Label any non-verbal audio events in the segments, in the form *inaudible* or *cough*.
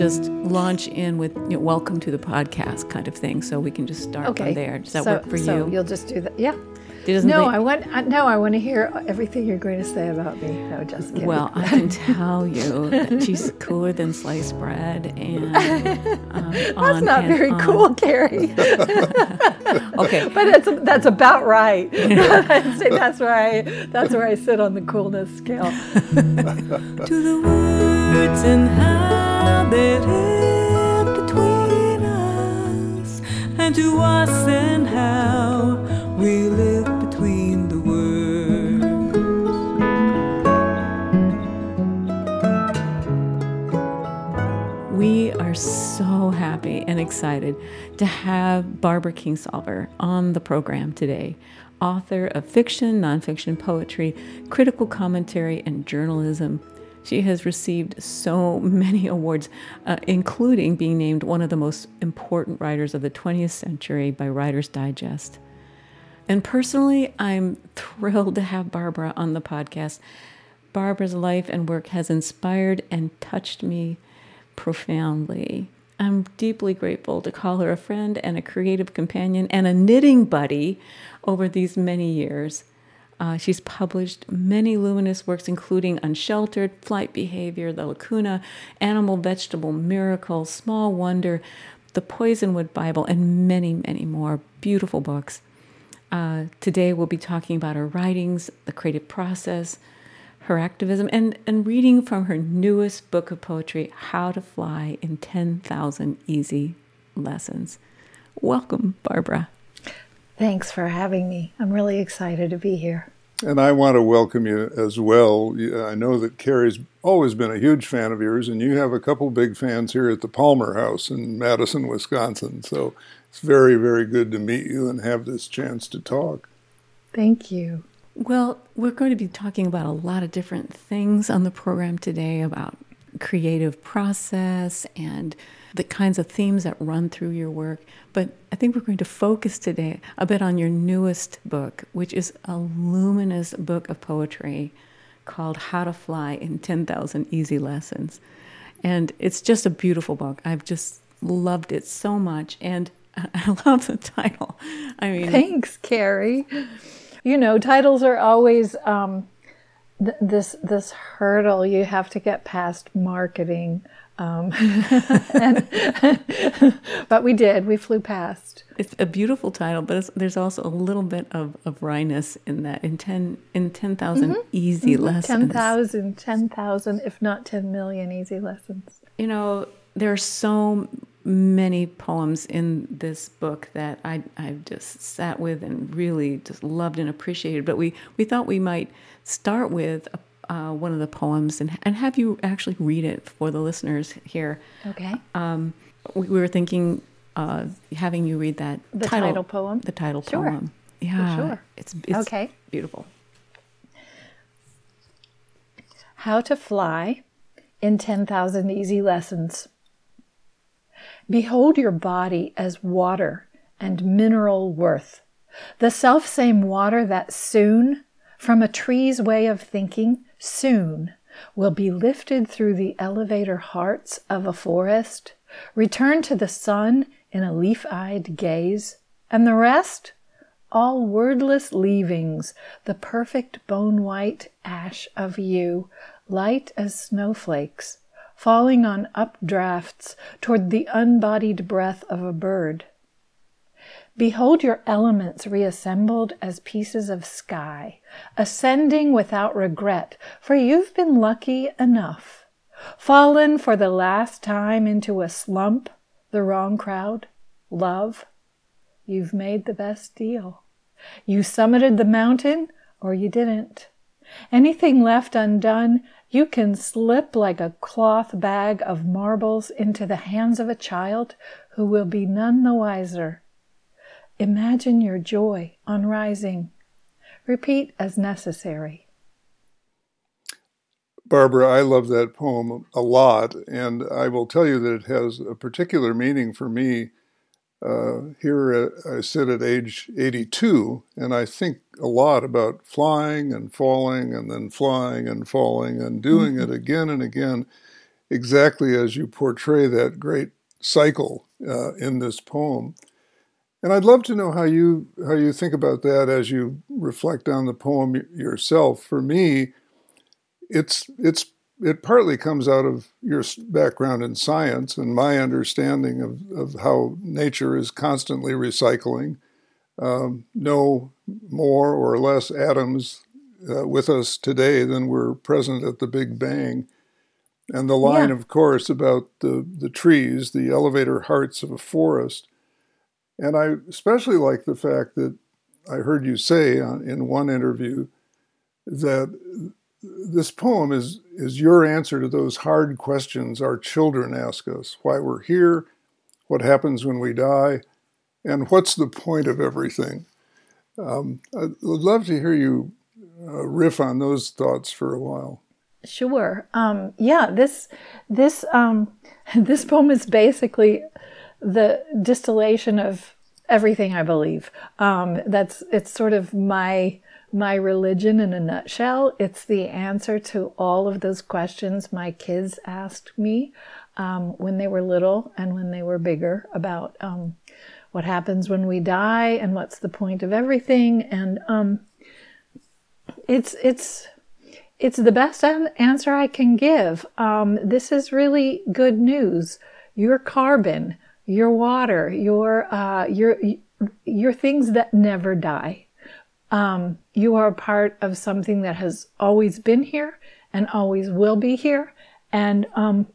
just launch in with you know, welcome to the podcast kind of thing, so we can just start Okay. from there. Does that so, work for so you? you'll just do that. Yeah. No, I want. I, no, I want to hear everything you're going to say about me. No, just kidding. Well, I can tell you that she's cooler than sliced bread, and *laughs* um, that's not very cool, Carrie. *laughs* *laughs* Okay, but that's that's about right. I'd say that's where I that's where I sit on the coolness scale. to the words and how they between us, and to us and how we live between the words. We are so happy and excited to have Barbara Kingsolver on the program today. Author of fiction, nonfiction poetry, critical commentary, and journalism. She has received so many awards, uh, including being named one of the most important writers of the 20th century by Writer's Digest. And personally, I'm thrilled to have Barbara on the podcast. Barbara's life and work has inspired and touched me profoundly. I'm deeply grateful to call her a friend and a creative companion and a knitting buddy over these many years. Uh, she's published many luminous works, including Unsheltered, Flight Behavior, The Lacuna, Animal Vegetable Miracle, Small Wonder, The Poisonwood Bible, and many, many more beautiful books. Uh, today we'll be talking about her writings, the creative process, her activism, and, and reading from her newest book of poetry, How to Fly in 10,000 Easy Lessons. Welcome, Barbara. Thanks for having me. I'm really excited to be here. And I want to welcome you as well. I know that Carrie's always been a huge fan of yours, and you have a couple big fans here at the Palmer House in Madison, Wisconsin. So it's very, very good to meet you and have this chance to talk. Thank you. Well, we're going to be talking about a lot of different things on the program today about creative process and the kinds of themes that run through your work. But I think we're going to focus today a bit on your newest book, which is a luminous book of poetry called How to Fly in 10,000 Easy Lessons. And it's just a beautiful book. I've just loved it so much. And *laughs* I love the title. I mean, Thanks, Carrie. You know, titles are always um, th- this this hurdle you have to get past marketing. Um, *laughs* and, *laughs* but we did. We flew past. It's a beautiful title, but it's, there's also a little bit of, of wryness in that. In ten in ten easy lessons. 10,000, 10,000, if not 10 million easy lessons. You know, there are so many poems in this book that I I've just sat with and really just loved and appreciated. But we we thought we might start with uh, one of the poems and and have you actually read it for the listeners here. Okay. Um, we, we were thinking uh, having you read that The title poem? The title Sure. poem. Yeah, sure. It's, it's Okay. beautiful. How to Fly in 10,000 Easy Lessons. Behold your body as water and mineral worth, the self same water that soon, from a tree's way of thinking, soon will be lifted through the elevator hearts of a forest, return to the sun in a leaf eyed gaze, and the rest? all wordless leavings, the perfect bone white ash of you, light as snowflakes, falling on updrafts toward the unbodied breath of a bird. Behold your elements reassembled as pieces of sky, ascending without regret, for you've been lucky enough. Fallen for the last time into a slump, the wrong crowd, love, You've made the best deal. You summited the mountain or you didn't. Anything left undone, you can slip like a cloth bag of marbles into the hands of a child who will be none the wiser. Imagine your joy on rising. Repeat as necessary. Barbara, I love that poem a lot, and I will tell you that it has a particular meaning for me. Uh, here I sit at age 82, and I think a lot about flying and falling, and then flying and falling, and doing it again and again. exactly as you portray that great cycle uh, in this poem. And I'd love to know how you how you think about that as you reflect on the poem yourself. For me, it's it's it partly comes out of your background in science and my understanding of, of how nature is constantly recycling. Um, no more or less atoms uh, with us today than were present at the Big Bang. And the line, yeah. of course, about the, the trees, the elevator hearts of a forest. And I especially like the fact that I heard you say in one interview that this poem is, is your answer to those hard questions our children ask us why we're here, what happens when we die, and what's the point of everything. Um, I'd love to hear you uh, riff on those thoughts for a while. Sure. Um, yeah. This this um, *laughs* this poem is basically the distillation of everything I believe. Um, that's it's sort of my my religion in a nutshell. It's the answer to all of those questions my kids asked me um, when they were little and when they were bigger about um, what happens when we die and what's the point of everything. And um, it's it's it's the best answer I can give. Um, this is really good news. Your carbon, your water, your uh, your your things that never die. Um, you are part of something that has always been here and always will be here, and um,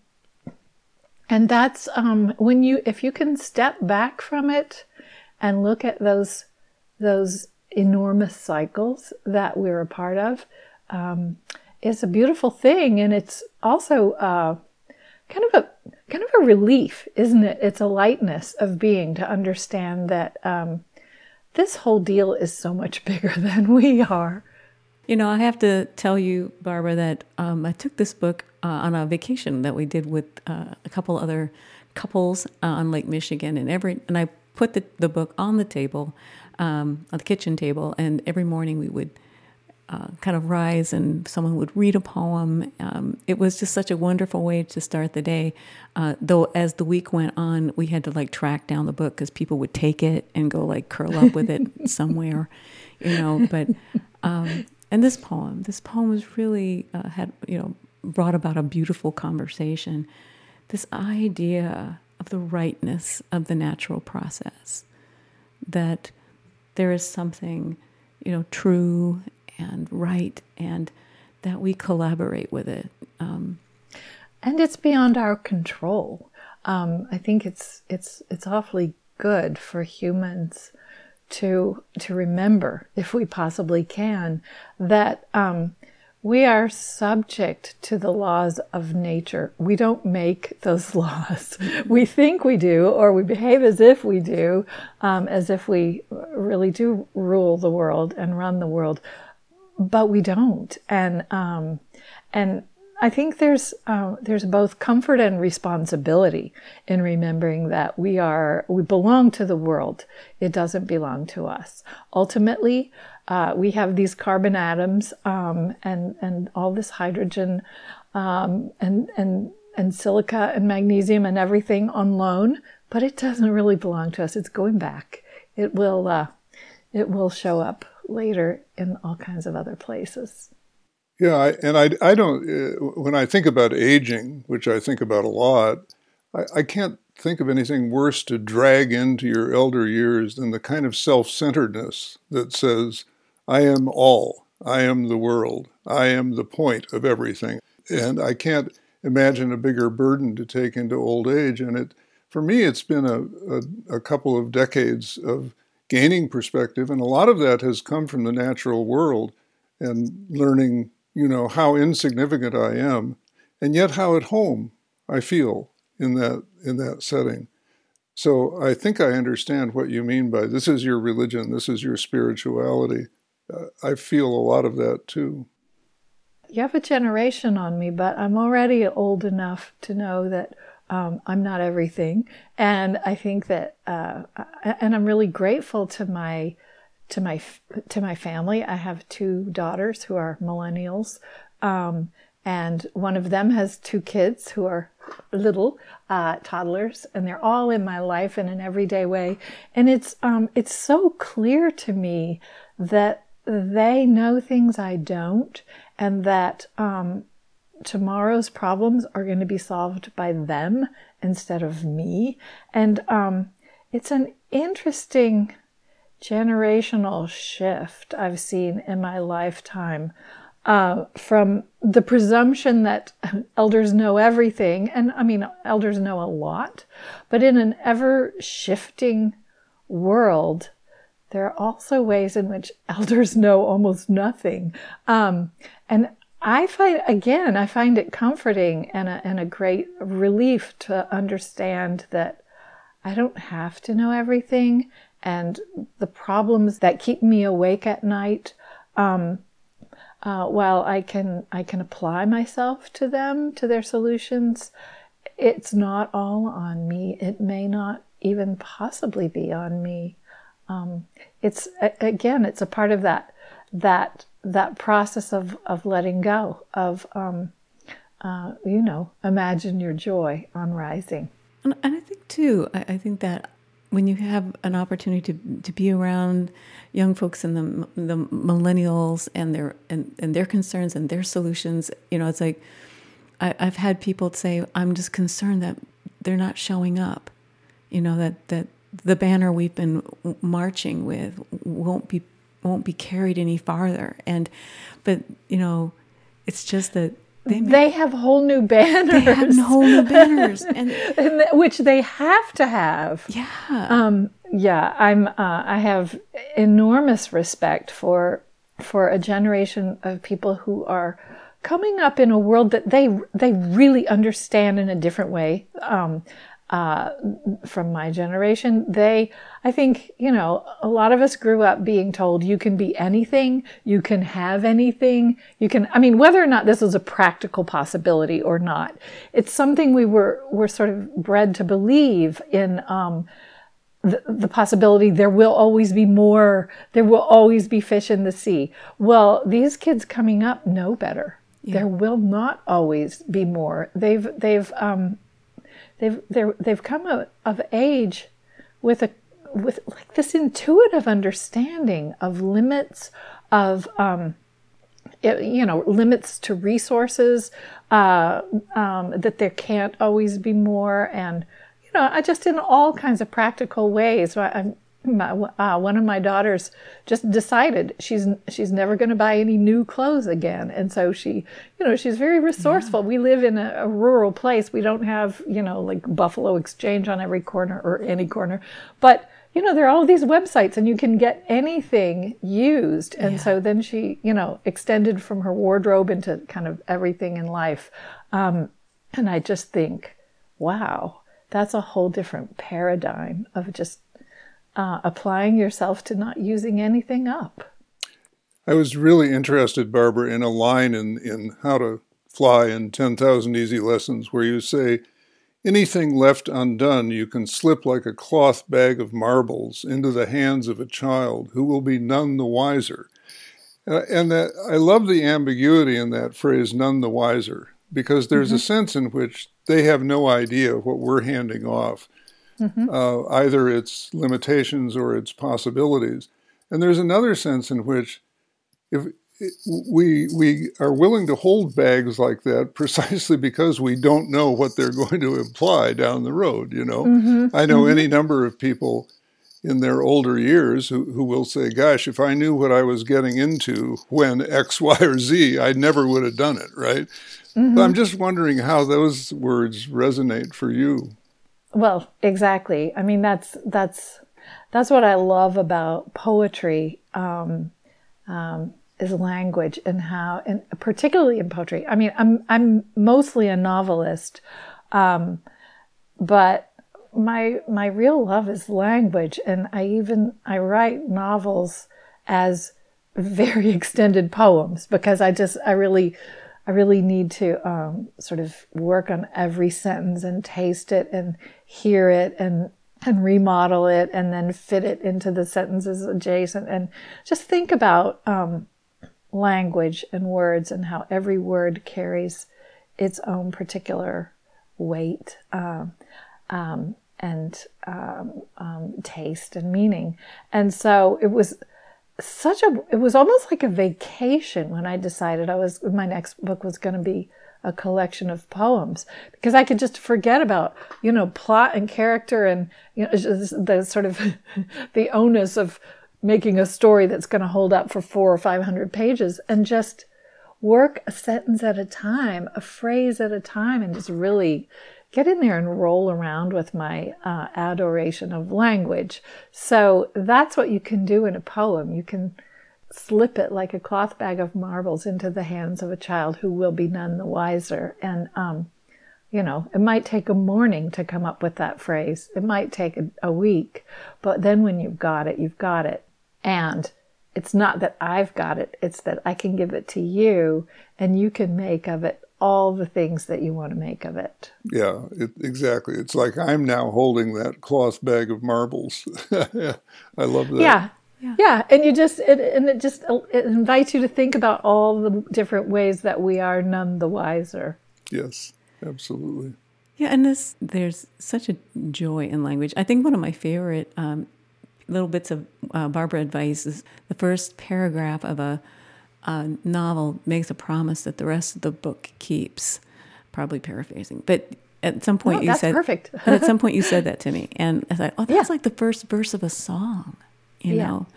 and that's um, when you if you can step back from it and look at those those enormous cycles that we're a part of um, is a beautiful thing, and it's also uh, kind of a kind of a relief, isn't it? It's a lightness of being to understand that um, this whole deal is so much *laughs* bigger than we are. You know, I have to tell you, Barbara, that um, I took this book uh, on a vacation that we did with uh, a couple other couples uh, on Lake Michigan, and every and I put the, the book on the table, um, on the kitchen table, and every morning we would uh, kind of rise and someone would read a poem. Um, it was just such a wonderful way to start the day. Uh, though as the week went on, we had to like track down the book because people would take it and go like curl up with it *laughs* somewhere, you know. But um, and this poem, this poem was really uh, had you know brought about a beautiful conversation. This idea of the rightness of the natural process, that there is something you know true and right and that we collaborate with it. Um, and it's beyond our control. Um, I think it's it's it's awfully good for humans to to remember, if we possibly can, that um, we are subject to the laws of nature. We don't make those *laughs* laws. we think we do, or we behave as if we do, um, as if we really do rule the world and run the world but we don't. And um, and I think there's uh, there's both comfort and responsibility in remembering that we are we belong to the world. It doesn't belong to us. Ultimately, uh, we have these carbon atoms um, and and all this hydrogen um, and and and silica and magnesium and everything on loan, but it doesn't really belong to us. It's going back. It will uh, it will show up later in all kinds of other places. Yeah, I, and I, I don't, uh, when I think about aging, which I think about a lot, I, I can't think of anything worse to drag into your elder years than the kind of self centeredness that says, I am all, I am the world, I am the point of everything. And I can't imagine a bigger burden to take into old age. And it, for me, it's been a, a, a couple of decades of gaining perspective. And a lot of that has come from the natural world and learning, you know, how insignificant I am, and yet how at home I feel in that in that setting. So I think I understand what you mean by this is your religion, this is your spirituality. Uh, I feel a lot of that too. You have a generation on me, but I'm already old enough to know that um, I'm not everything, and I think that, uh, and I'm really grateful to my to my to my family. I have two daughters who are millennials, um, and one of them has two kids who are little uh, toddlers, and they're all in my life in an everyday way. And it's um, it's so clear to me that they know things I don't, and that um, tomorrow's problems are going to be solved by them instead of me. And um, it's an interesting generational shift I've seen in my lifetime uh, from the presumption that *laughs* elders know everything, and I mean, elders know a lot, but in an ever shifting world, there are also ways in which *laughs* elders know almost nothing. Um, and I find, again, I find it comforting and a, and a great relief to understand that I don't have to know everything. And the problems that keep me awake at night, um, uh, while I can I can apply myself to them to their solutions, it's not all on me. It may not even possibly be on me. Um, it's again, it's a part of that that that process of of letting go of um, uh, you know imagine your joy on rising. And, and I think too, I, I think that when you have an opportunity to, to be around young folks and the the millennials and their and, and their concerns and their solutions, you know, it's like I, I've had people say, "I'm just concerned that they're not showing up," you know, that that the banner we've been marching with won't be won't be carried any farther, and but you know, it's just that they, they have whole new banners. They have whole new banners, *laughs* and, and which they have to have. Yeah. Um, yeah. I'm. Uh, I have enormous respect for for a generation of people who are coming up in a world that they they really understand in a different way. Um, uh, from my generation, they, I think, you know, a lot of us grew up being told you can be anything, you can have anything, you can, I mean, whether or not this was a practical possibility or not, it's something we were, were sort of bred to believe in, um, the, the possibility there will always be more, there will always be fish in the sea. Well, these kids coming up know better. Yeah. There will not always be more. They've, they've, um, they've they've come of, of age with a with like this intuitive understanding of limits of um, it, you know limits to resources uh, um, that there can't always be more. And you know just in all kinds of practical ways I'm my, uh, one of my daughters just decided she's she's never going to buy any new clothes again, and so she, you know, she's very resourceful. Yeah. We live in a, a, rural place. We don't have you know like Buffalo Exchange on every corner or any corner, but you know there are all these websites and you can get anything used. And yeah. so then she, you know, extended from her wardrobe into kind of everything in life, um, and I just think, wow, that's a whole different paradigm of just uh, applying yourself to not using anything up. I was really interested, Barbara, in a line in, in How to Fly in 10,000 Easy Lessons where you say, Anything left undone, you can slip like a cloth bag of marbles into the hands of a child who will be none the wiser. Uh, and that I love the ambiguity in that phrase, none the wiser, because there's mm-hmm. a sense in which they have no idea what we're handing off mm-hmm. uh, either its limitations or its possibilities. And there's another sense in which if we we are willing to hold bags like that precisely because we don't know what they're *laughs* going to imply down the road. You know, mm-hmm. I know mm-hmm. any number of people in their older years who, who will say, "Gosh, if I knew what I was getting into when X, Y, or Z, I never would have done it." Right. Mm-hmm. I'm just wondering how those words resonate for you. Well, exactly. I mean, that's that's that's what I love about poetry um, um, is language and how, and particularly in poetry. I mean, I'm I'm mostly a novelist, um, but my my real love is language, and I even I write novels as very *laughs* extended poems because I just I really I really need to um, sort of work on every sentence and taste it and hear it and and remodel it and then fit it into the sentences adjacent and just think about um, language and words and how every word carries its own particular weight um, um, and um, um, taste and meaning. And so it was such a, it was almost like a vacation when I decided I was, my next book was going to be a collection of poems because I could just forget about, you know, plot and character and, you know, the sort of *laughs* the onus of making a story that's going to hold up for four or 500 pages and just work a sentence at a time, a phrase at a time, and just really get in there and roll around with my uh, adoration of language. So that's what you can do in a poem. You can slip it like a cloth bag of marbles into the hands of a child who will be none the wiser. And, um, you know, it might take a morning to come up with that phrase. It might take a, a week, but then when you've got it, you've got it. And it's not that I've got it, it's that I can give it to you and you can make of it all the things that you want to make of it. Yeah, it, exactly. It's like I'm now holding that cloth bag of marbles. *laughs* I love that. Yeah. Yeah. yeah, and you just it, and it just it invites you to think about all the different ways that we are none the wiser. Yes, absolutely. Yeah, and this there's such a joy in language. I think one of my favorite um, little bits of uh, Barbara advice is the first paragraph of a, a, novel makes a promise that the rest of the book keeps. Probably paraphrasing, but at some point no, you said perfect. *laughs* at some point you said that to me, and I thought, oh, that's yeah. like the first verse of a song, you yeah. know,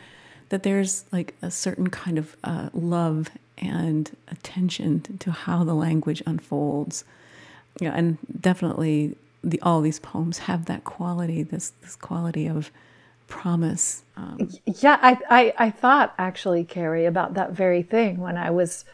that there's like a certain kind of uh, love and attention to how the language unfolds. Yeah, and definitely the all these poems have that quality, this this quality of promise. Um, yeah, I, I, I thought actually, Carrie, about that very thing when I was,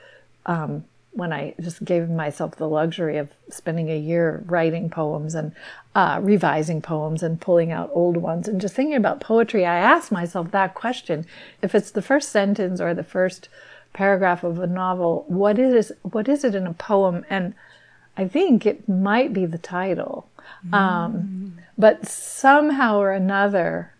um, when I just gave myself the luxury of spending a year writing poems and uh, revising poems and pulling out old ones and just thinking about poetry. I asked myself that question: if it's the first sentence or the first paragraph of a novel, what is what is it in a poem? And I think it might be the title. Mm. Um, but somehow or another,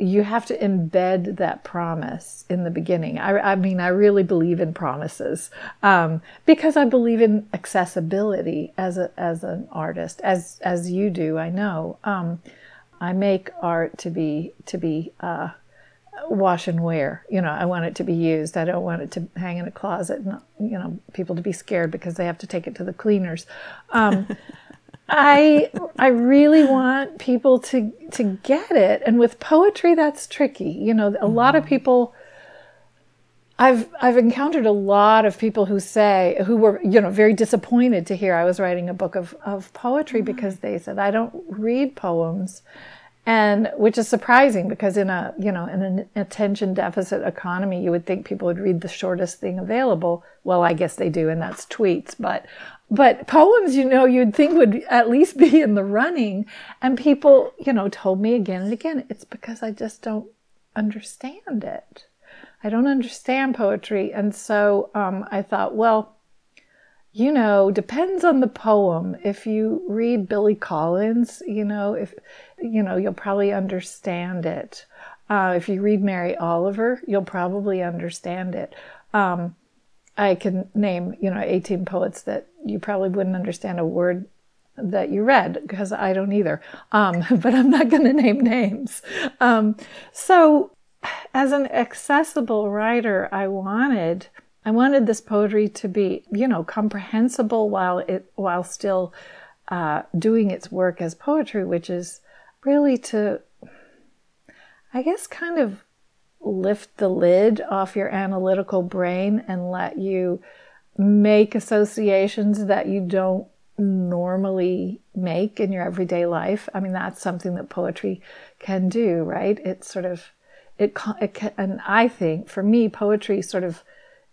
you have to embed that promise in the beginning. I, I mean, I really believe in promises um, because I believe in accessibility as a as an artist, as as you do. I know. Um, I make art to be to be uh, wash and wear. You know, I want it to be used. I don't want it to hang in a closet. And, you know, people to be scared because they have to take it to the cleaners. Um, *laughs* I I really want people to to get it. And with poetry that's tricky. You know, a lot of mm-hmm. people I've I've encountered a lot of people who say who were, you know, very disappointed to hear I was writing a book of, of poetry mm-hmm. because they said I don't read poems and which is surprising because in a you know in an attention deficit economy you would think people would read the shortest thing available well i guess they do and that's tweets but but poems, you know, you'd think would at least be in the running. And people, you know, told me again and again, it's because I just don't understand it. I don't understand poetry. And so um, I thought, well, you know, depends on the poem. If you read Billy Collins, you know, if, you know, you'll probably understand it. Uh, if you read Mary Oliver, you'll probably understand it. Um, I can name, you know, 18 poets that you probably wouldn't understand a word that you read because I don't either. Um, *laughs* but I'm not going to name names. Um, so, as an accessible writer, I wanted I wanted this poetry to be, you know, comprehensible while it while still uh, doing its work as poetry, which is really to, I guess, kind of lift the lid off your analytical brain and let you make associations that you don't normally make in your everyday life. I mean, that's something that poetry can do, right? It sort of, it, it can, and I think for me, poetry sort of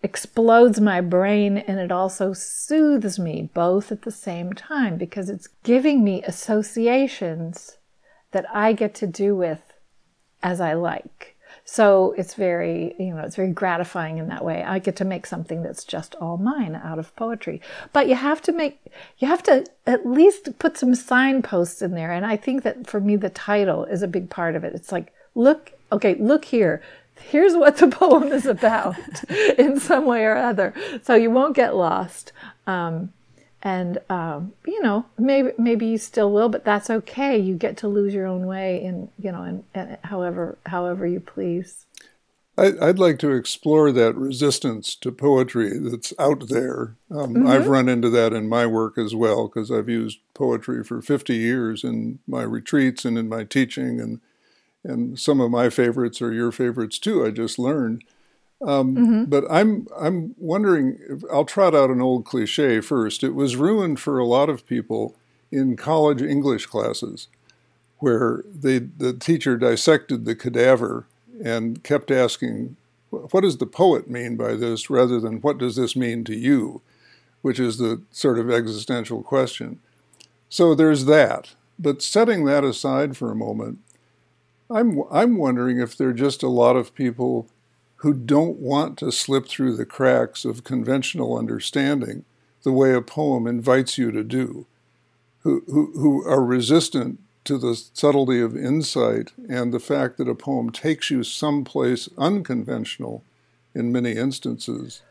explodes my brain and it also soothes me both at the same time because it's giving me associations that I get to do with as I like. So it's very, you know, it's very gratifying in that way. I get to make something that's just all mine out of poetry. But you have to make, you have to at least put some signposts in there. And I think that for me, the title is a big part of it. It's like, look, okay, look here. here's what the *laughs* poem is about *laughs* in some way or other. So you won't get lost. Um, and um, you know, maybe maybe you still will, but that's okay. You get to lose your own way in you know, and, and however however you please. I'd like to explore that resistance to poetry that's out there. Um, mm-hmm. I've run into that in my work as well because I've used poetry for 50 years in my retreats and in my teaching, and and some of my favorites are your favorites too. I just learned. Um, mm-hmm. But I'm I'm wondering. If, I'll trot out an old cliche first. It was ruined for a lot of people in college English classes, where they the teacher dissected the cadaver and kept asking, "What does the poet mean by this?" rather than "What does this mean to you?" which is the sort of existential question. So there's that. But setting that aside for a moment, I'm I'm wondering if there are just a lot of people who don't want to slip through the cracks of conventional understanding the way a poem invites you to do, who, who, who are resistant to the subtlety of insight and the fact that a poem takes you someplace unconventional in many instances.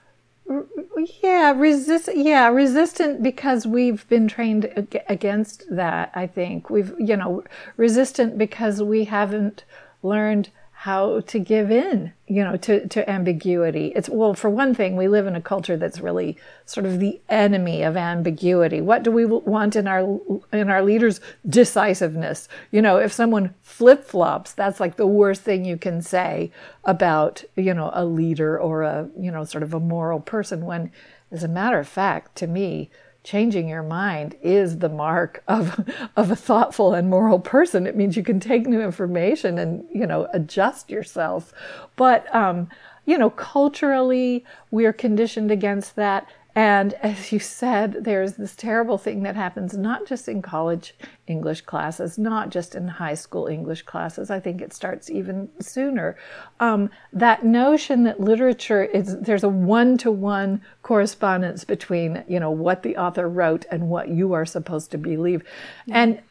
Yeah, resist. Yeah, resistant because we've been trained against that. I think we've, you know, resistant because we haven't learned how to give in, you know, to, to ambiguity. It's well, for one thing, we live in a culture that's really sort of the enemy of ambiguity. What do we want in our in our leaders? Decisiveness. You know, if someone flip flops, that's like the worst thing you can say about you know a leader or a you know sort of a moral person. When, as a matter of fact, to me, changing your mind is the mark of, *laughs* of a thoughtful and moral person. It means you can take new information and, you know, adjust yourself. But, um, you know, culturally, we're conditioned against that. And as you said, there's this terrible thing that happens not just in college English classes, not just in high school English classes. I think it starts even sooner. Um, that notion that literature is there's a one-to-one correspondence between you know what the author wrote and what you are supposed to believe, and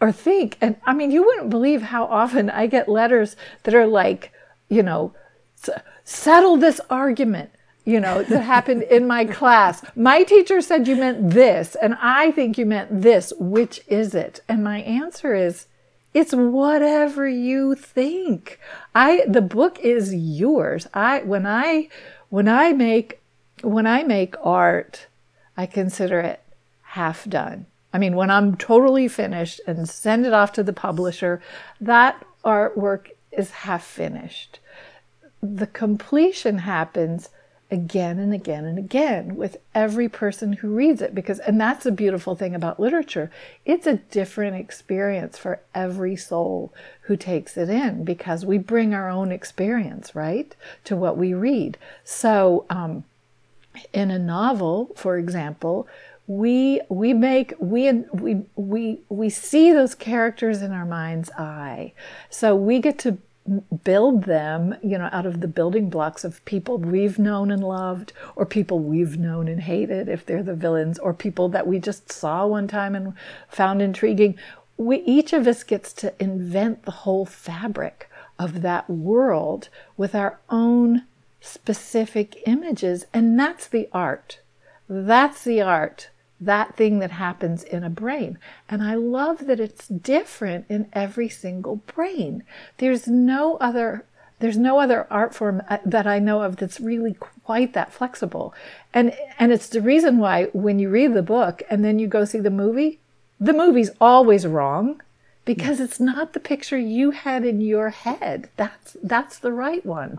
or think. And I mean, you wouldn't believe how often I get letters that are like, you know, settle this argument you know, that happened in my class. My teacher said you meant this, and I think you meant this. Which is it? And my answer is, it's whatever you think. I the book is yours. I when I when I make when I make art, I consider it half done. I mean, when I'm totally finished and send it off to the publisher, that artwork is half finished. The completion happens again and again and again with every person who reads it because and that's a beautiful thing about literature it's a different experience for every soul who takes it in because we bring our own experience right to what we read. So um, in a novel for example we we make we we we we see those characters in our mind's eye. So we get to build them, you know, out of the building blocks of people we've known and loved, or people we've known and hated if they're the villains, or people that we just saw one time and found intriguing. We each of us gets to invent the whole fabric of that world with our own specific images, and that's the art. That's the art that thing that happens in a brain. And I love that it's different in every single brain. There's no other there's no other art form uh, that I know of that's really quite that flexible. And and it's the reason why when you read the book and then you go see the movie, the movie's always wrong because it's not the picture you had in your head. That's that's the right one.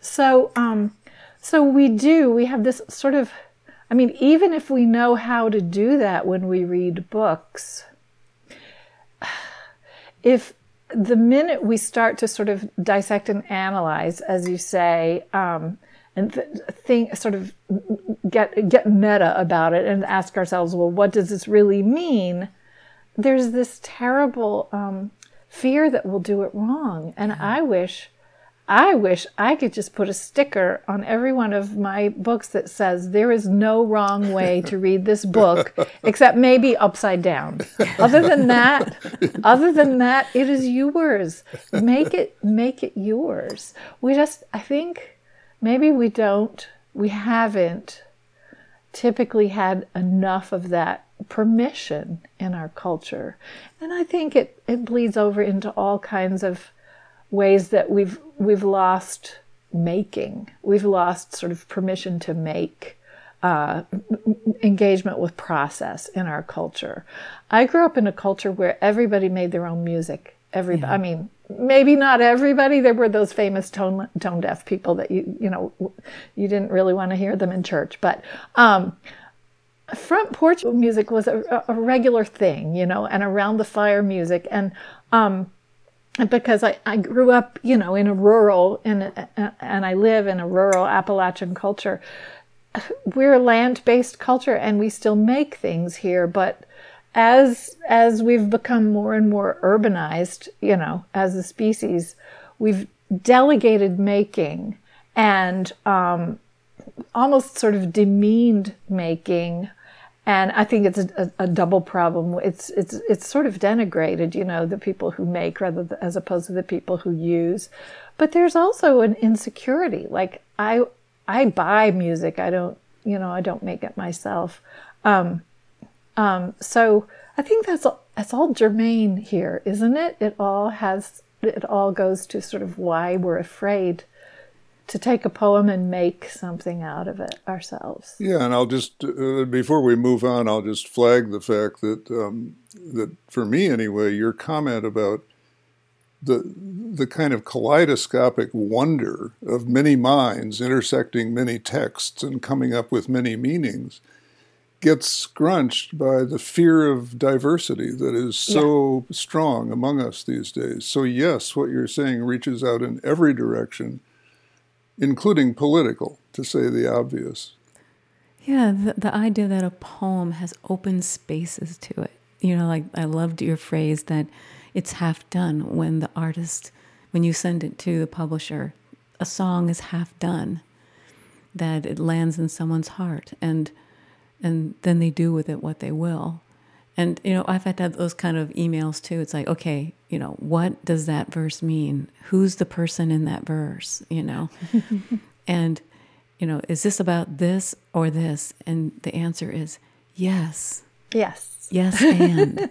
So um so we do we have this sort of I mean, even if we know how to do that when we read books, *sighs* if the minute we start to sort of dissect and analyze, as you say, um, and th- think, sort of get get meta about it, and ask ourselves, well, what does this really mean? There's this terrible um, fear that we'll do it wrong, and I wish I wish I could just put a sticker on every one of my books that says there is no wrong way to read this book *laughs* except maybe upside down. Other than that, other than that, it is yours. Make it make it yours. We just I think maybe we don't we haven't typically had enough of that permission in our culture. And I think it, it bleeds over into all kinds of ways that we've we've lost making. We've lost sort of permission to make. Uh, engagement with process in our culture. I grew up in a culture where everybody made their own music. Everybody, yeah. I mean, maybe not everybody. There were those famous tone tone deaf people that you you know you didn't really want to hear them in church, but um, front porch music was a, a, regular thing, you know, and around the fire music and. Um, because I, I grew up, you know, in a rural, in a, and I live in a rural Appalachian culture. We're a land-based culture, and we still make things here. But as as we've become more and more urbanized, you know, as a species, we've delegated making and um, almost sort of demeaned making and I think it's a, a, double problem. It's it's it's sort of denigrated, you know, the people who make rather than, as opposed to the people who use. But there's also an insecurity. Like I I buy music. I don't you know I don't make it myself. Um, um, so I think that's that's all germane here, isn't it? It all has it all goes to sort of why we're afraid to take a poem and make something out of it ourselves. Yeah, and I'll just uh, before we move on, I'll just flag the fact that um, that for me anyway, your comment about the the kind of kaleidoscopic wonder of many minds intersecting many texts and coming up with many meanings gets scrunched by the fear of diversity that is so yeah. strong among us these days. So yes, what you're saying reaches out in every direction including political, to say the obvious. Yeah, the, the idea that a poem has open spaces to it. You know, like I loved your phrase that it's half done when the artist, when you send it to the publisher, a song is half done, that it lands in someone's heart, and and then they do with it what they will. And you know, I've had to have those kind of emails too. It's like, okay, you know, what does that verse mean? Who's the person in that verse? You know, *laughs* and you know, is this about this or this? And the answer is yes. Yes. Yes, *laughs* and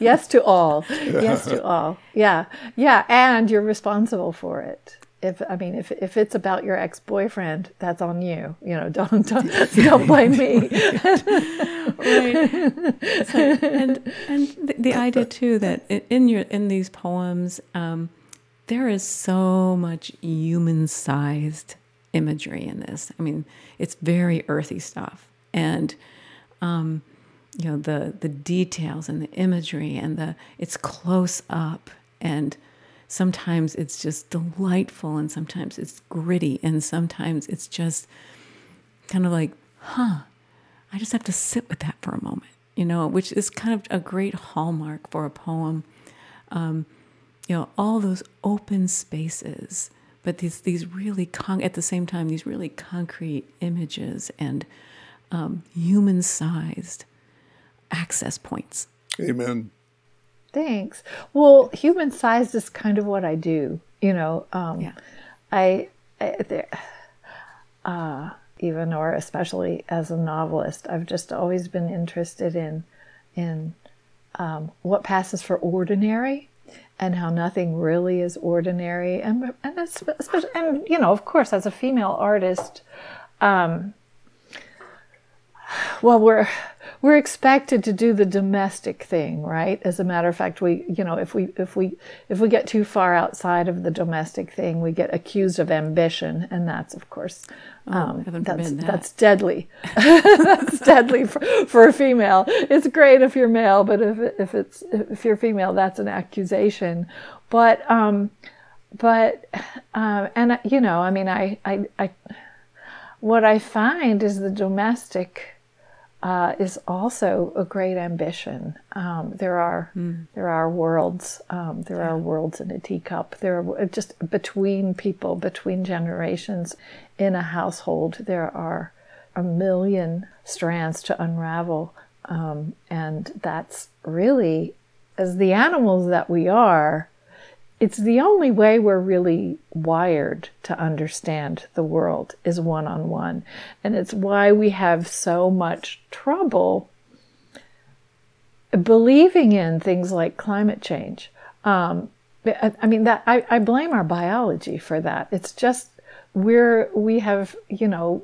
yes to all. *laughs* Yes to all. Yeah, yeah, and you're responsible for it if I mean if if it's about your ex boyfriend, that's on you. You know, *laughs* don't don't, don't blame me. right. So, and and the, the, idea too that in your in these poems, um, there is so much human sized imagery in this. I mean, it's very earthy stuff, and um, you know the the details and the imagery and the it's close up and sometimes it's just delightful and sometimes it's gritty and sometimes it's just kind of like, huh, I just have to sit with that for a moment, you know, which is kind of a great hallmark for a poem. Um, you know, all those open spaces, but these these really con- at the same time these really concrete images and um, human sized access points. Amen. Thanks. Well, human sized is kind of what I do. You know, um, yeah. I, I there, uh, even or especially as a novelist, I've just always been interested in in um, what passes for ordinary and how nothing really is ordinary. And and especially, and you know, of course, as a female artist, um, well, we're we're expected to do the domestic thing, right? As a matter of fact, we, you know, if we if we if we get too far outside of the domestic thing, we get accused of ambition, and that's of course oh, um, that's that. that's deadly. *laughs* that's deadly for, for a female. It's great if you're male, but if if it's if you're female, that's an accusation. But um, but um, and you know, I mean, I I, I what I find is the domestic uh, is also a great ambition. Um, there are mm. there are worlds. Um, there yeah. are worlds in a teacup. There are just between people, between generations, in a household. There are a million strands to unravel, um, and that's really, as the animals that we are, it's the only way we're really wired to understand the world is one on one. And it's why we have so much trouble believing in things like climate change. Um, I mean that I, I blame our biology for that. It's just we're we have you know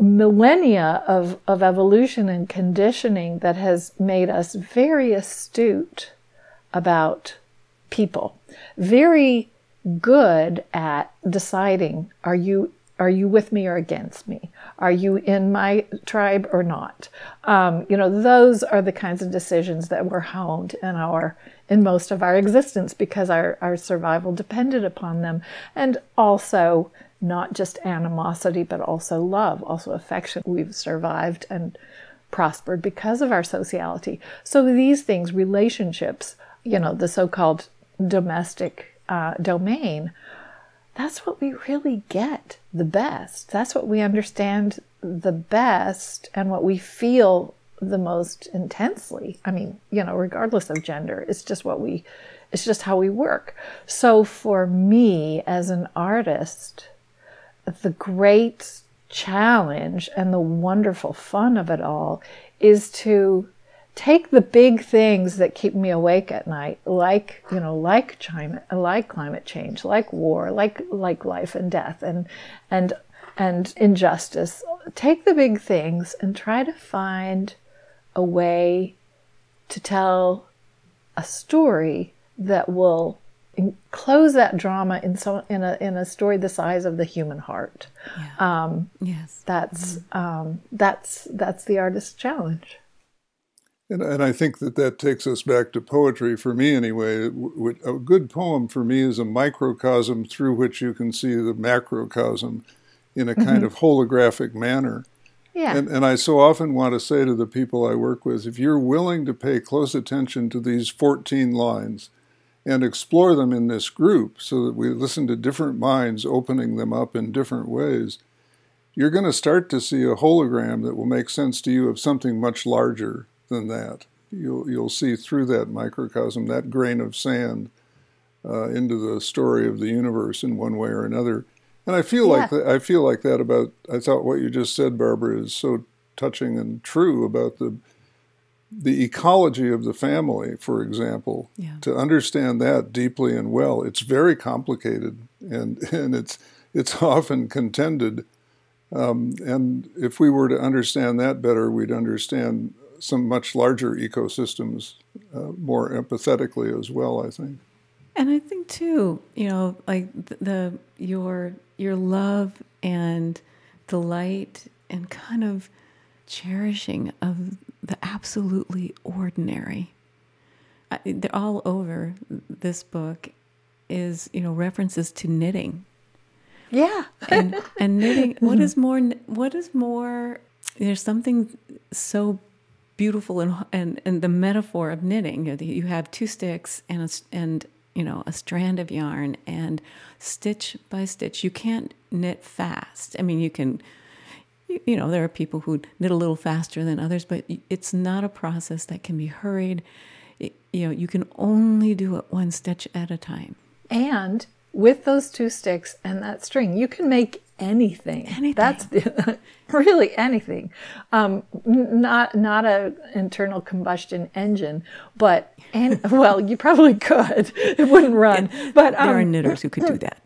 millennia of, of evolution and conditioning that has made us very astute about people, very good at deciding are you are you with me or against me? Are you in my tribe or not? Um, you know, those are the kinds of decisions that were honed in our in most of our existence because our, our survival depended upon them. And also not just animosity, but also love, also affection. We've survived and prospered because of our sociality. So these things, relationships, you know, the so-called domestic uh, domain, that's what we really get the best. That's what we understand the best and what we feel the most intensely. I mean, you know, regardless of gender, it's just what we, it's just how we work. So for me as an artist, the great challenge and the wonderful fun of it all is to take the big things that keep me awake at night, like you know, like climate, like climate change, like war, like like life and death, and and and injustice. Take the big things and try to find a way to tell a story that will close that drama in so in a in a story the size of the human heart. Yeah. Um, yes, that's mm-hmm. um, that's that's the artist's challenge. And, and I think that that takes us back to poetry for me anyway. A good poem for me is a microcosm through which you can see the macrocosm in a kind mm-hmm. of holographic manner. Yeah. And, and I so often want to say to the people I work with if you're willing to pay close attention to these 14 lines and explore them in this group so that we listen to different minds opening them up in different ways, you're going to start to see a hologram that will make sense to you of something much larger than that. You'll, you'll see through that microcosm, that grain of sand, uh, into the story of the universe in one way or another. And I feel yeah. like that, I feel like that about. I thought what you just said, Barbara, is so touching and true about the the ecology of the family, for example. Yeah. To understand that deeply and well, it's very complicated, and *laughs* and it's it's often contended. Um, and if we were to understand that better, we'd understand some much larger ecosystems uh, more empathetically as well. I think. And I think too, you know, like the, the your your love and delight and kind of cherishing of the absolutely ordinary. I, they're all over this book. Is you know references to knitting. Yeah, and and knitting. What *laughs* is more? What is more? There's something so beautiful and and and the metaphor of knitting. You, know, you have two sticks and a, and you know a strand of yarn and stitch by stitch. You can't knit fast. I mean, you can. You, know, there are people who knit a little faster than others, but it's not a process that can be hurried. It, you know, you can only do it one stitch at a time. And with those two sticks and that string, you can make anything. Anything. That's the, *laughs* *laughs* really anything. Um, not not a internal combustion engine, but and *laughs* well, you probably could. It wouldn't run. And but um, there are um, knitters who could do that.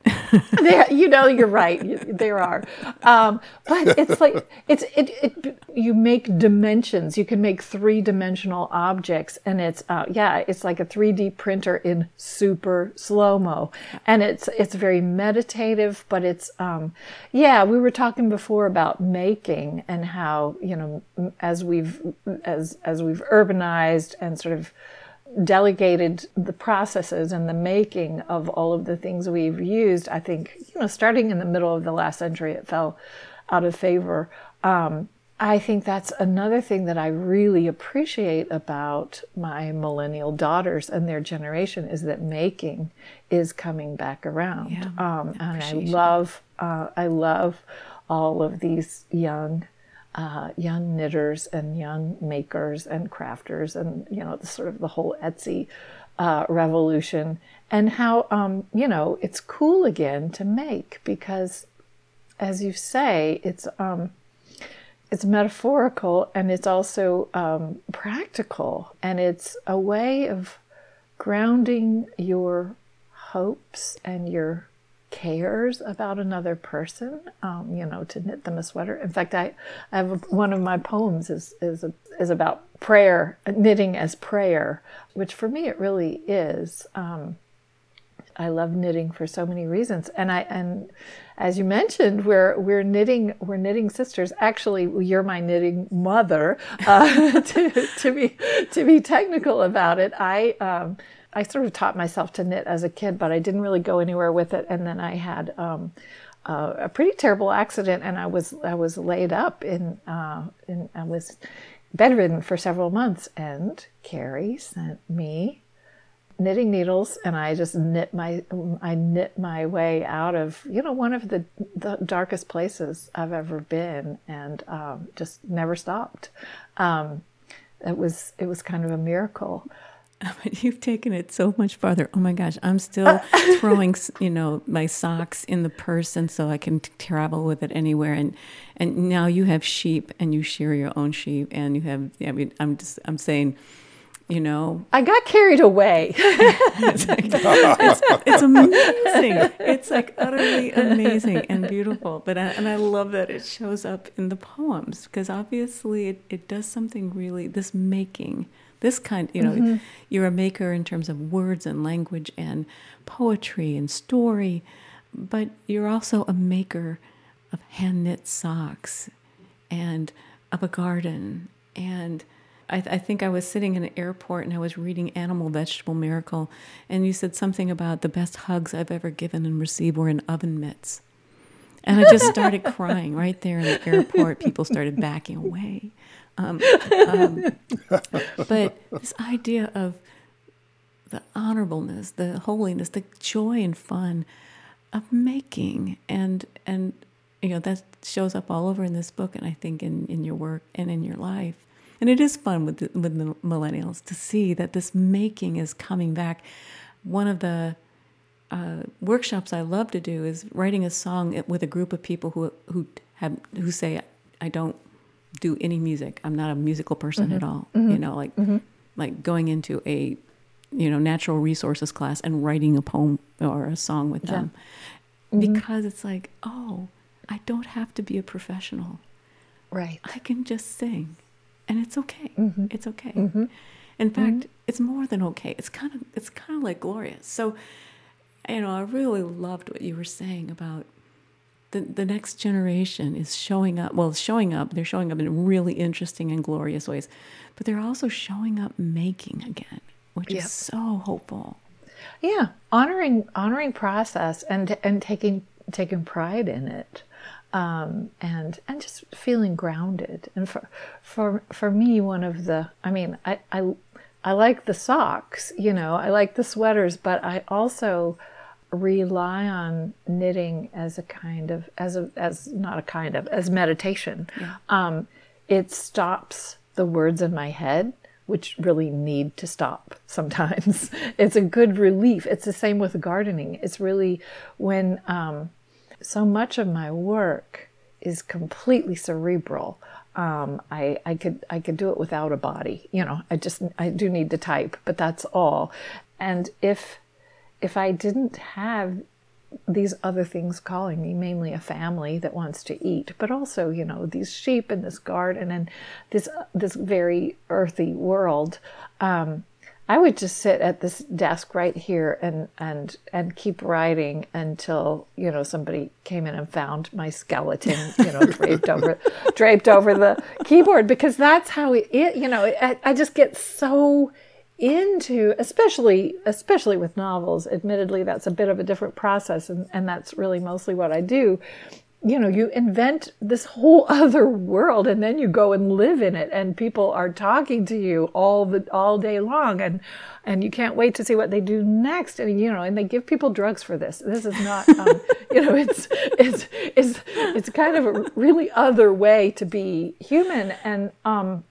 *laughs* there, you know, you're right. There are, um, but it's like it's it, it. You make dimensions. You can make three dimensional objects, and it's uh, yeah, it's like a 3D printer in super slow mo, and it's it's very meditative. But it's um, yeah, we were talking before about making and how you know as we've as as we've urbanized and sort of delegated the processes and the making of all of the things we've used, I think, you know, starting in the middle of the last century, it fell out of favor. Um, I think that's another thing that I really appreciate about my millennial daughters and their generation is that making is coming back around. Yeah, um, and I love, uh, I love all of these young, uh, young knitters and young makers and crafters and you know sort of the whole Etsy uh, revolution and how um, you know it's cool again to make because, as you say, it's um, it's metaphorical and it's also um, practical and it's a way of grounding your hopes and your cares about another person um, you know to knit them a sweater in fact i, I have a, one of my poems is is, a, is about prayer knitting as prayer which for me it really is um, I love knitting for so many reasons, and I and as you mentioned, we're we're knitting we're knitting sisters. Actually, you're my knitting mother. Uh, *laughs* to to be to be technical about it, I. Um, I sort of taught myself to knit as a kid, but I didn't really go anywhere with it. And then I had um, uh, a pretty terrible accident, and I was I was laid up in, uh, in I was bedridden for several months. And Carrie sent me knitting needles and I just knit my I knit my way out of you know one of the, the darkest places I've ever been and um, just never stopped. Um, it was it was kind of a miracle. *laughs* But you've taken it so much farther. Oh my gosh, I'm still *laughs* throwing, you know, my socks in the purse, and so I can t- travel with it anywhere. And and now you have sheep, and you shear your own sheep, and you have. I mean, I'm just, I'm saying, you know i got carried away *laughs* it's, like, it's, it's, amazing it's like utterly amazing and beautiful but I, and i love that it shows up in the poems because obviously it, it does something really this making this kind you know mm-hmm. you're a maker in terms of words and language and poetry and story but you're also a maker of hand knit socks and of a garden and I, th- I, think I was sitting in an airport and I was reading Animal Vegetable Miracle, and you said something about the best hugs I've ever given and received were in oven mitts. And I just started *laughs* crying right there in the airport. People started backing away. Um, um, *laughs* but this idea of the honorableness, the holiness, the joy and fun of making, and and you know that shows up all over in this book, and I think in in your work and in your life. And it is fun with the, with the millennials to see that this making is coming back. One of the uh, workshops I love to do is writing a song with a group of people who who have who say I don't do any music. I'm not a musical person mm-hmm. at all. Mm-hmm. You know, like mm-hmm. like going into a you know natural resources class and writing a poem or a song with them mm-hmm. because it's like oh I don't have to be a professional. Right. I can just sing and it's okay. Mm-hmm. It's okay. Mm-hmm. In fact, it's more than okay. It's kind of it's kind of like glorious. So, you know, I really loved what you were saying about the the next generation is showing up. Well, showing up. They're showing up in really interesting and glorious ways, but they're also showing up making again, which yep. is so hopeful. Yeah, honoring honoring process and and taking taking pride in it um, and and just feeling grounded. And for for for me, one of the I mean, I I I like the socks, you know, I like the sweaters, but I also rely on knitting as a kind of as a as not a kind of as meditation. Yeah. Um, it stops the words in my head which really need to stop sometimes. *laughs* it's a good relief. It's the same with gardening. It's really when um, so much of my work is completely cerebral. Um, I, I could I could do it without a body. You know, I just I do need to type, but that's all. And if if I didn't have these other things calling me, mainly a family that wants to eat, but also you know these sheep and this garden and this this very earthy world. Um, I would just sit at this desk right here and and and keep writing until you know somebody came in and found my skeleton, you know, *laughs* draped over draped over the keyboard because that's how it, it you know, I, I just get so into especially especially with novels admittedly that's a bit of a different process and, and that's really mostly what i do. You know, you invent this whole *laughs* other world and then you go and live in it and people are talking to you all the all day long and and you can't wait to see what they do next. And you know and they give people drugs for this. This is not um, *laughs* you know it's it's it's it's kind of a really other way to be human. And um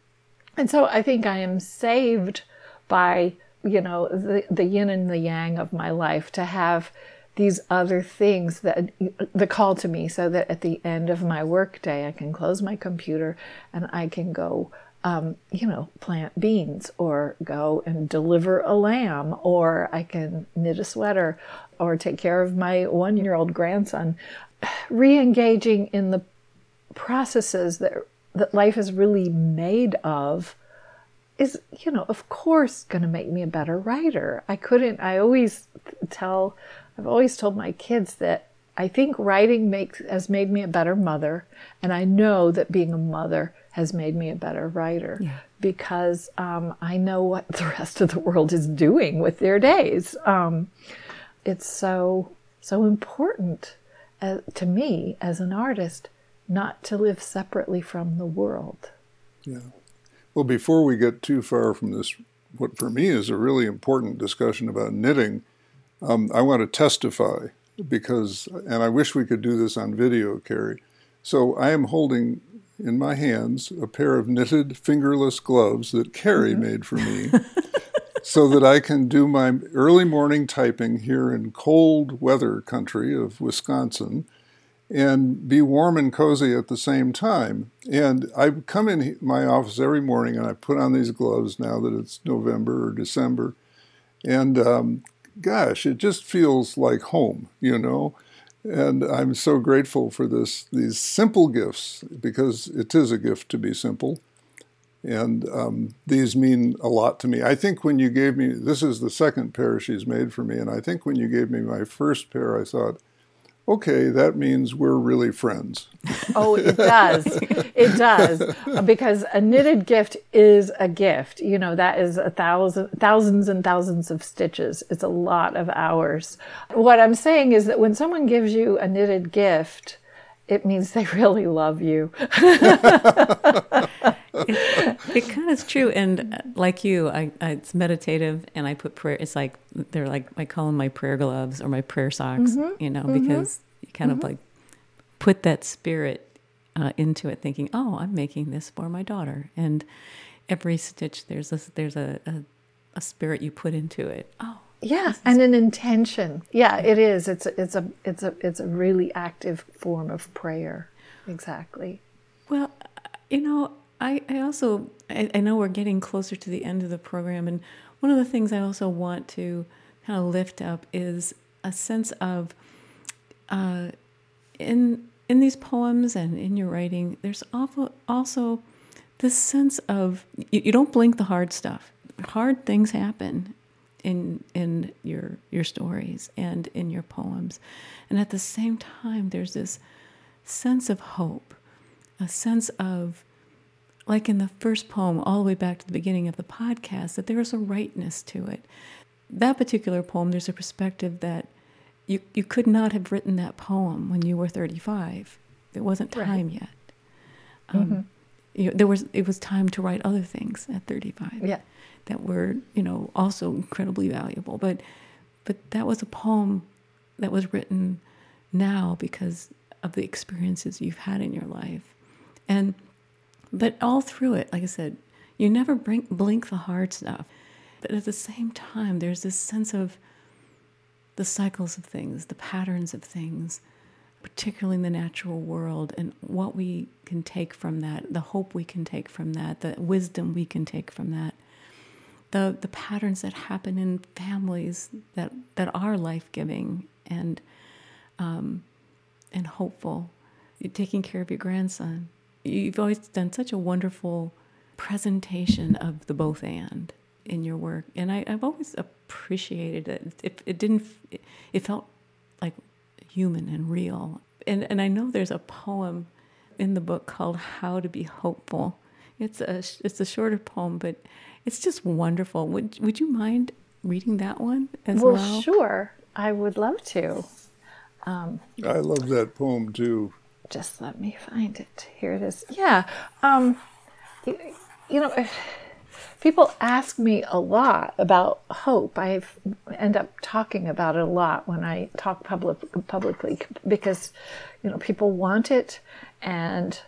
and so i think i am saved by you know the the yin and the yang of my life to have these other things that the call to me so that at the end of my workday I can close my computer and I can go um, you know, plant beans or go and deliver a lamb or I can knit a sweater or take care of my one year old grandson. *sighs* Re engaging in the processes that, that life is really made of is, you know, of course, going to make me a better writer. I couldn't, I always tell, I've always told my kids that I think writing makes has made me a better mother, and I know that being a mother has made me a better writer yeah. because um, I know what the *laughs* rest of the world is doing with their days. Um, it's so so important uh, to me as an artist not to live separately from the world. Yeah. Well, before we get too far from this, what for me is a really important discussion about knitting, um, I want to testify because, and I wish we could do this on video, Carrie. So I am holding in my hands a pair of knitted fingerless gloves that Carrie mm-hmm. made for me. *laughs* so that I can do my early morning typing here in cold weather country of Wisconsin and be warm and cozy at the same time. And I come in my office every morning and I put on these gloves now that it's November or December. And um, gosh, it just feels like home, you know. And I'm so grateful for this these simple gifts because it is a gift to be simple. And um, these mean a lot to me. I think when you gave me this is the second pair she's made for me, and I think when you gave me my first pair, I thought, okay, that means we're really friends. Oh, it does. it does. Because a knitted gift is a gift. You know, that is a thousand, thousands and thousands of stitches. It's a lot of hours. What I'm saying is that when someone gives you a knitted gift, it means they *laughs* really love you. *laughs* *laughs* it, it kind of is true, and uh, like you, I, I, it's meditative, and I put prayer. It's like they're like I call them my prayer gloves or my prayer socks, mm-hmm. you know, mm-hmm. because you kind mm-hmm. of like put that spirit uh, into it, thinking, "Oh, I'm making this for my daughter," and every stitch there's a there's a, a, a spirit you put into it. Oh, yeah and an intention yeah it is it's a, it's a it's a it's a really active form of prayer exactly well you know i i also I, I, know we're getting closer to the end of the program and one of the things i also want to kind of lift up is a sense of uh, in in these poems and in your writing there's also this sense of you, you don't blink the hard stuff. Hard things happen in in your your stories and in your poems. And at the same time there's this sense of hope a sense of like in the first poem all the way back to the beginning of the podcast that there is a rightness to it that particular poem there's a perspective that you you could not have written that poem when you were 35 it wasn't time right. yet um, mm-hmm. you know, there was it was time to write other things at 35 yeah that were, you know, also incredibly valuable. But but that was a poem that was written now because of the experiences you've had in your life. And but all through it, like I said, you never blink, the hard stuff. But at the same time, there's this sense of the cycles of things, the patterns of things, particularly in the natural world, and what we can take from that, the hope we can take from that, the wisdom we can take from that the the patterns that happen in families that that are life giving and um, and hopeful. Taking care of your grandson. You've always done such a wonderful presentation of the both and in your work, and I, have always appreciated it. It, it didn't. It, it felt like human and real. And and I know there's a poem in the book called "How to Be Hopeful." It's a it's a shorter poem, but it's just wonderful. Would Would you mind reading that one as well? Well, sure. I would love to. Um, I love that poem too. Just let me find it. Here it is. Yeah. Um, you, you know, people ask me a lot about hope. I end up talking about it a lot when I talk public, publicly because, you know, people want it and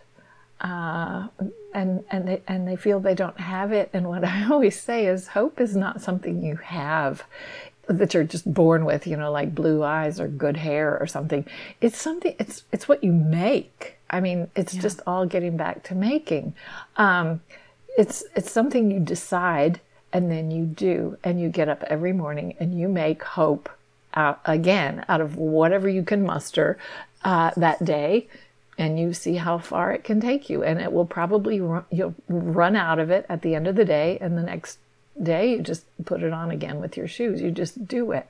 uh, and and they and they feel they don't have it. And what I *laughs* always say is, hope is not something you have that you're just born with, you know, like blue eyes or good hair or something. It's something. It's it's what you make. I mean, it's yeah. just all getting back to making. Um, it's it's something you decide and then you do, and you get up every morning and you make hope out again out of whatever you can muster uh, that day and you see how far it can take you and it will probably run, you'll run out of it at the end of the day and the next day you just put it on again with your shoes. You just do it.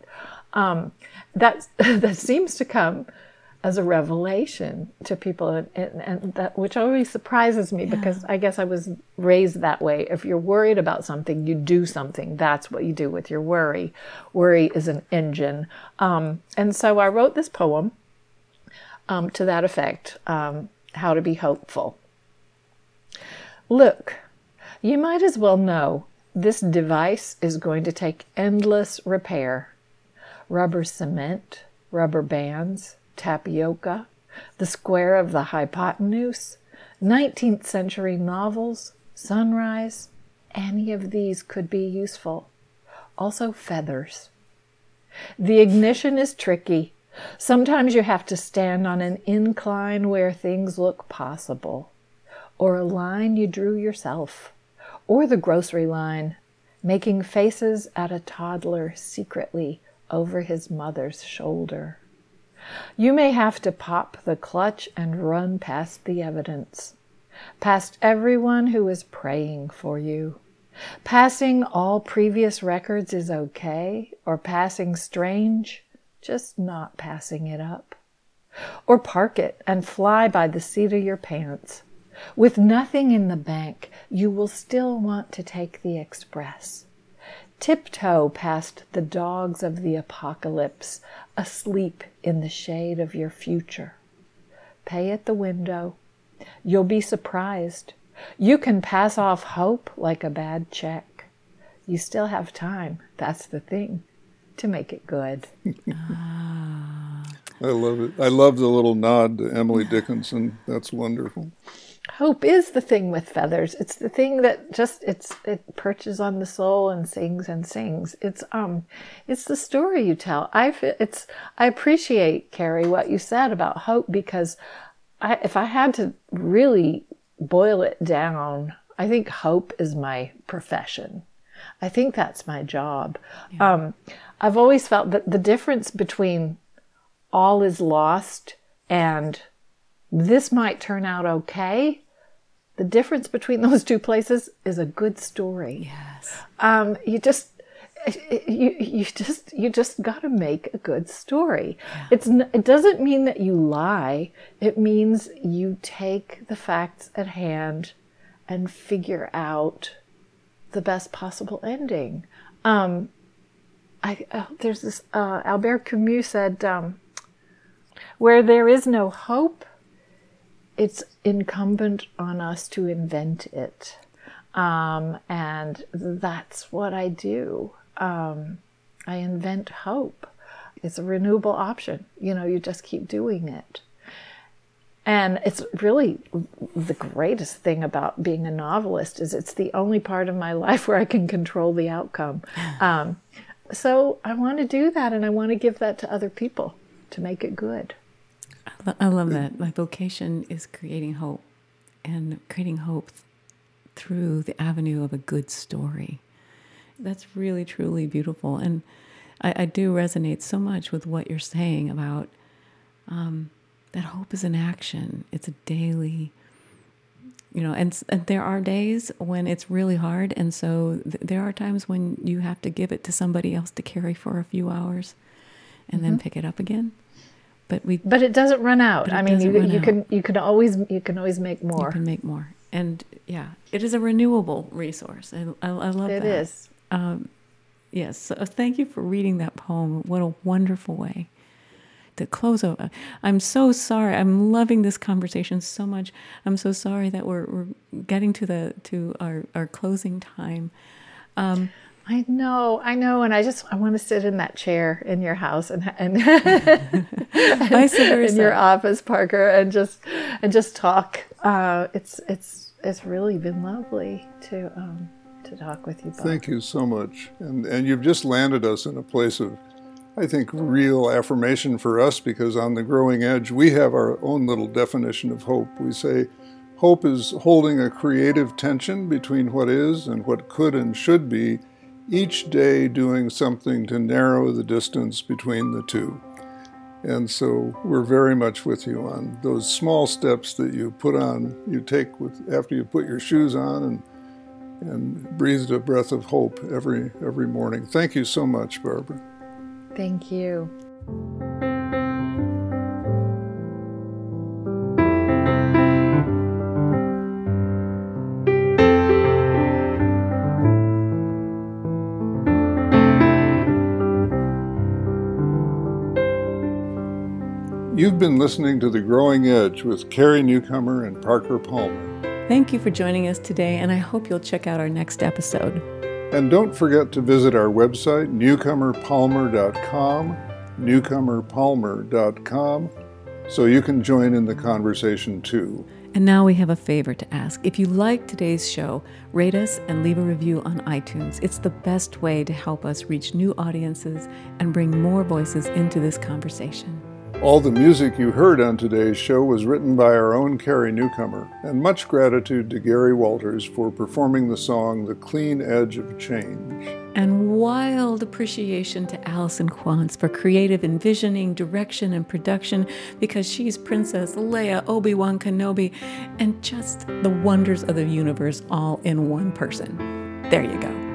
Um, that *laughs* that seems to come as a revelation to people and, and, and that which always surprises me yeah. because i guess i was raised that way. If you're worried about something you do something. That's what you do with your worry. Worry is an engine. Um, and so i wrote this poem um, to that effect um, how to be hopeful. Look, you might as well know this device is going to take endless repair. Rubber cement, rubber bands, tapioca, the square of the hypotenuse, 19th century novels, sunrise, any of these could be useful. Also, feathers. The ignition is tricky Sometimes you have to stand on an incline where things look possible, or a line you drew yourself, or the grocery line, making faces at a toddler secretly over his mother's shoulder. You may have to pop the clutch and run past the evidence, past everyone who is praying for you. Passing all previous records is okay, or passing strange just not passing it up. Or park it and fly by the seat of your pants. With nothing in the bank, you will still want to take the express. Tiptoe past the dogs of the apocalypse, asleep in the shade of your future. Pay at the window. You'll be surprised. You can pass off hope like a bad check. You still have time. That's the thing to make it good. *laughs* ah. I love it. I love the little nod to Emily Dickinson. That's wonderful. Hope is the thing with feathers. It's the thing that just it's it perches on the soul and sings and sings. It's um it's the story you tell. I it's I appreciate Carrie what you said about hope because I if I had to really boil it down, I think hope is my profession. I think that's my job. Yeah. Um, I've always felt that the difference between all is lost and this might turn out okay, the difference between *laughs* those two places is a good story. Yes. Um, you just you you just you just got to make a good story. Yeah. It's it doesn't mean that you lie. It means you take the facts at hand and figure out the best possible ending. Um, I, oh, there's this uh, Albert Camus said, um, "Where there is no hope, it's incumbent on us to invent it," um, and that's what I do. Um, I invent hope. It's a renewable option. You know, you just keep doing it. And it's really the greatest thing about being a novelist is it's the only part of my life where I can control the outcome. *sighs* Um, so I want to do that and I want to give that to other people to make it good. I, lo- I love that. My vocation is creating hope and creating hope through the avenue of a good story. That's really, truly beautiful. And I, I do resonate so much with what you're saying about um, that hope is an action, it's a daily you know and, and, there are days when it's really hard and so th- there are times when you have to give it to somebody else to carry for a few hours and mm-hmm. then pick it up again but we but it doesn't run out i mean you, you can you can always you can always make more you can make more and yeah it is a renewable resource i, I, I love it that it is um, yes so thank you for reading that poem what a wonderful way to close over. I'm so sorry. I'm loving this conversation so much. I'm so sorry that we're, we're getting to the to our, our closing time. Um, I know, I know, and I just I want to sit in that chair in your house and and *laughs* vice versa in your office, Parker, and just and just talk. Uh, it's it's it's really been lovely to um, to talk with you. Barb. Thank you so much, and and you've just landed us in a place of. I think real affirmation for us because on the growing edge, we have our own little definition of hope. We say, Hope is holding a creative tension between what is and what could and should be each day doing something to narrow the distance between the two. And so we're very much with you on those small steps that you put on, you take with after you put your shoes on and and breathed a breath of hope every every morning. Thank you so much, Barbara. Thank you. You've been listening to The Growing Edge with Carrie Newcomer and Parker Palmer. Thank you for joining us today, and I hope you'll check out our next episode. And don't forget to visit our website, newcomerpalmer.com, newcomerpalmer.com, so you can join in the conversation too. And now we have a favor to ask. If you like today's show, rate us and leave a review on iTunes. It's the best way to help us reach new audiences and bring more voices into this conversation. All the music you heard on today's show was written by our own Carrie Newcomer, and much gratitude to Gary Walters for performing the song The Clean Edge of Change. And wild appreciation to Allison Quantz for creative envisioning, direction, and production because she's Princess Leia, Obi Wan Kenobi, and just the wonders of the universe all in one person. There you go.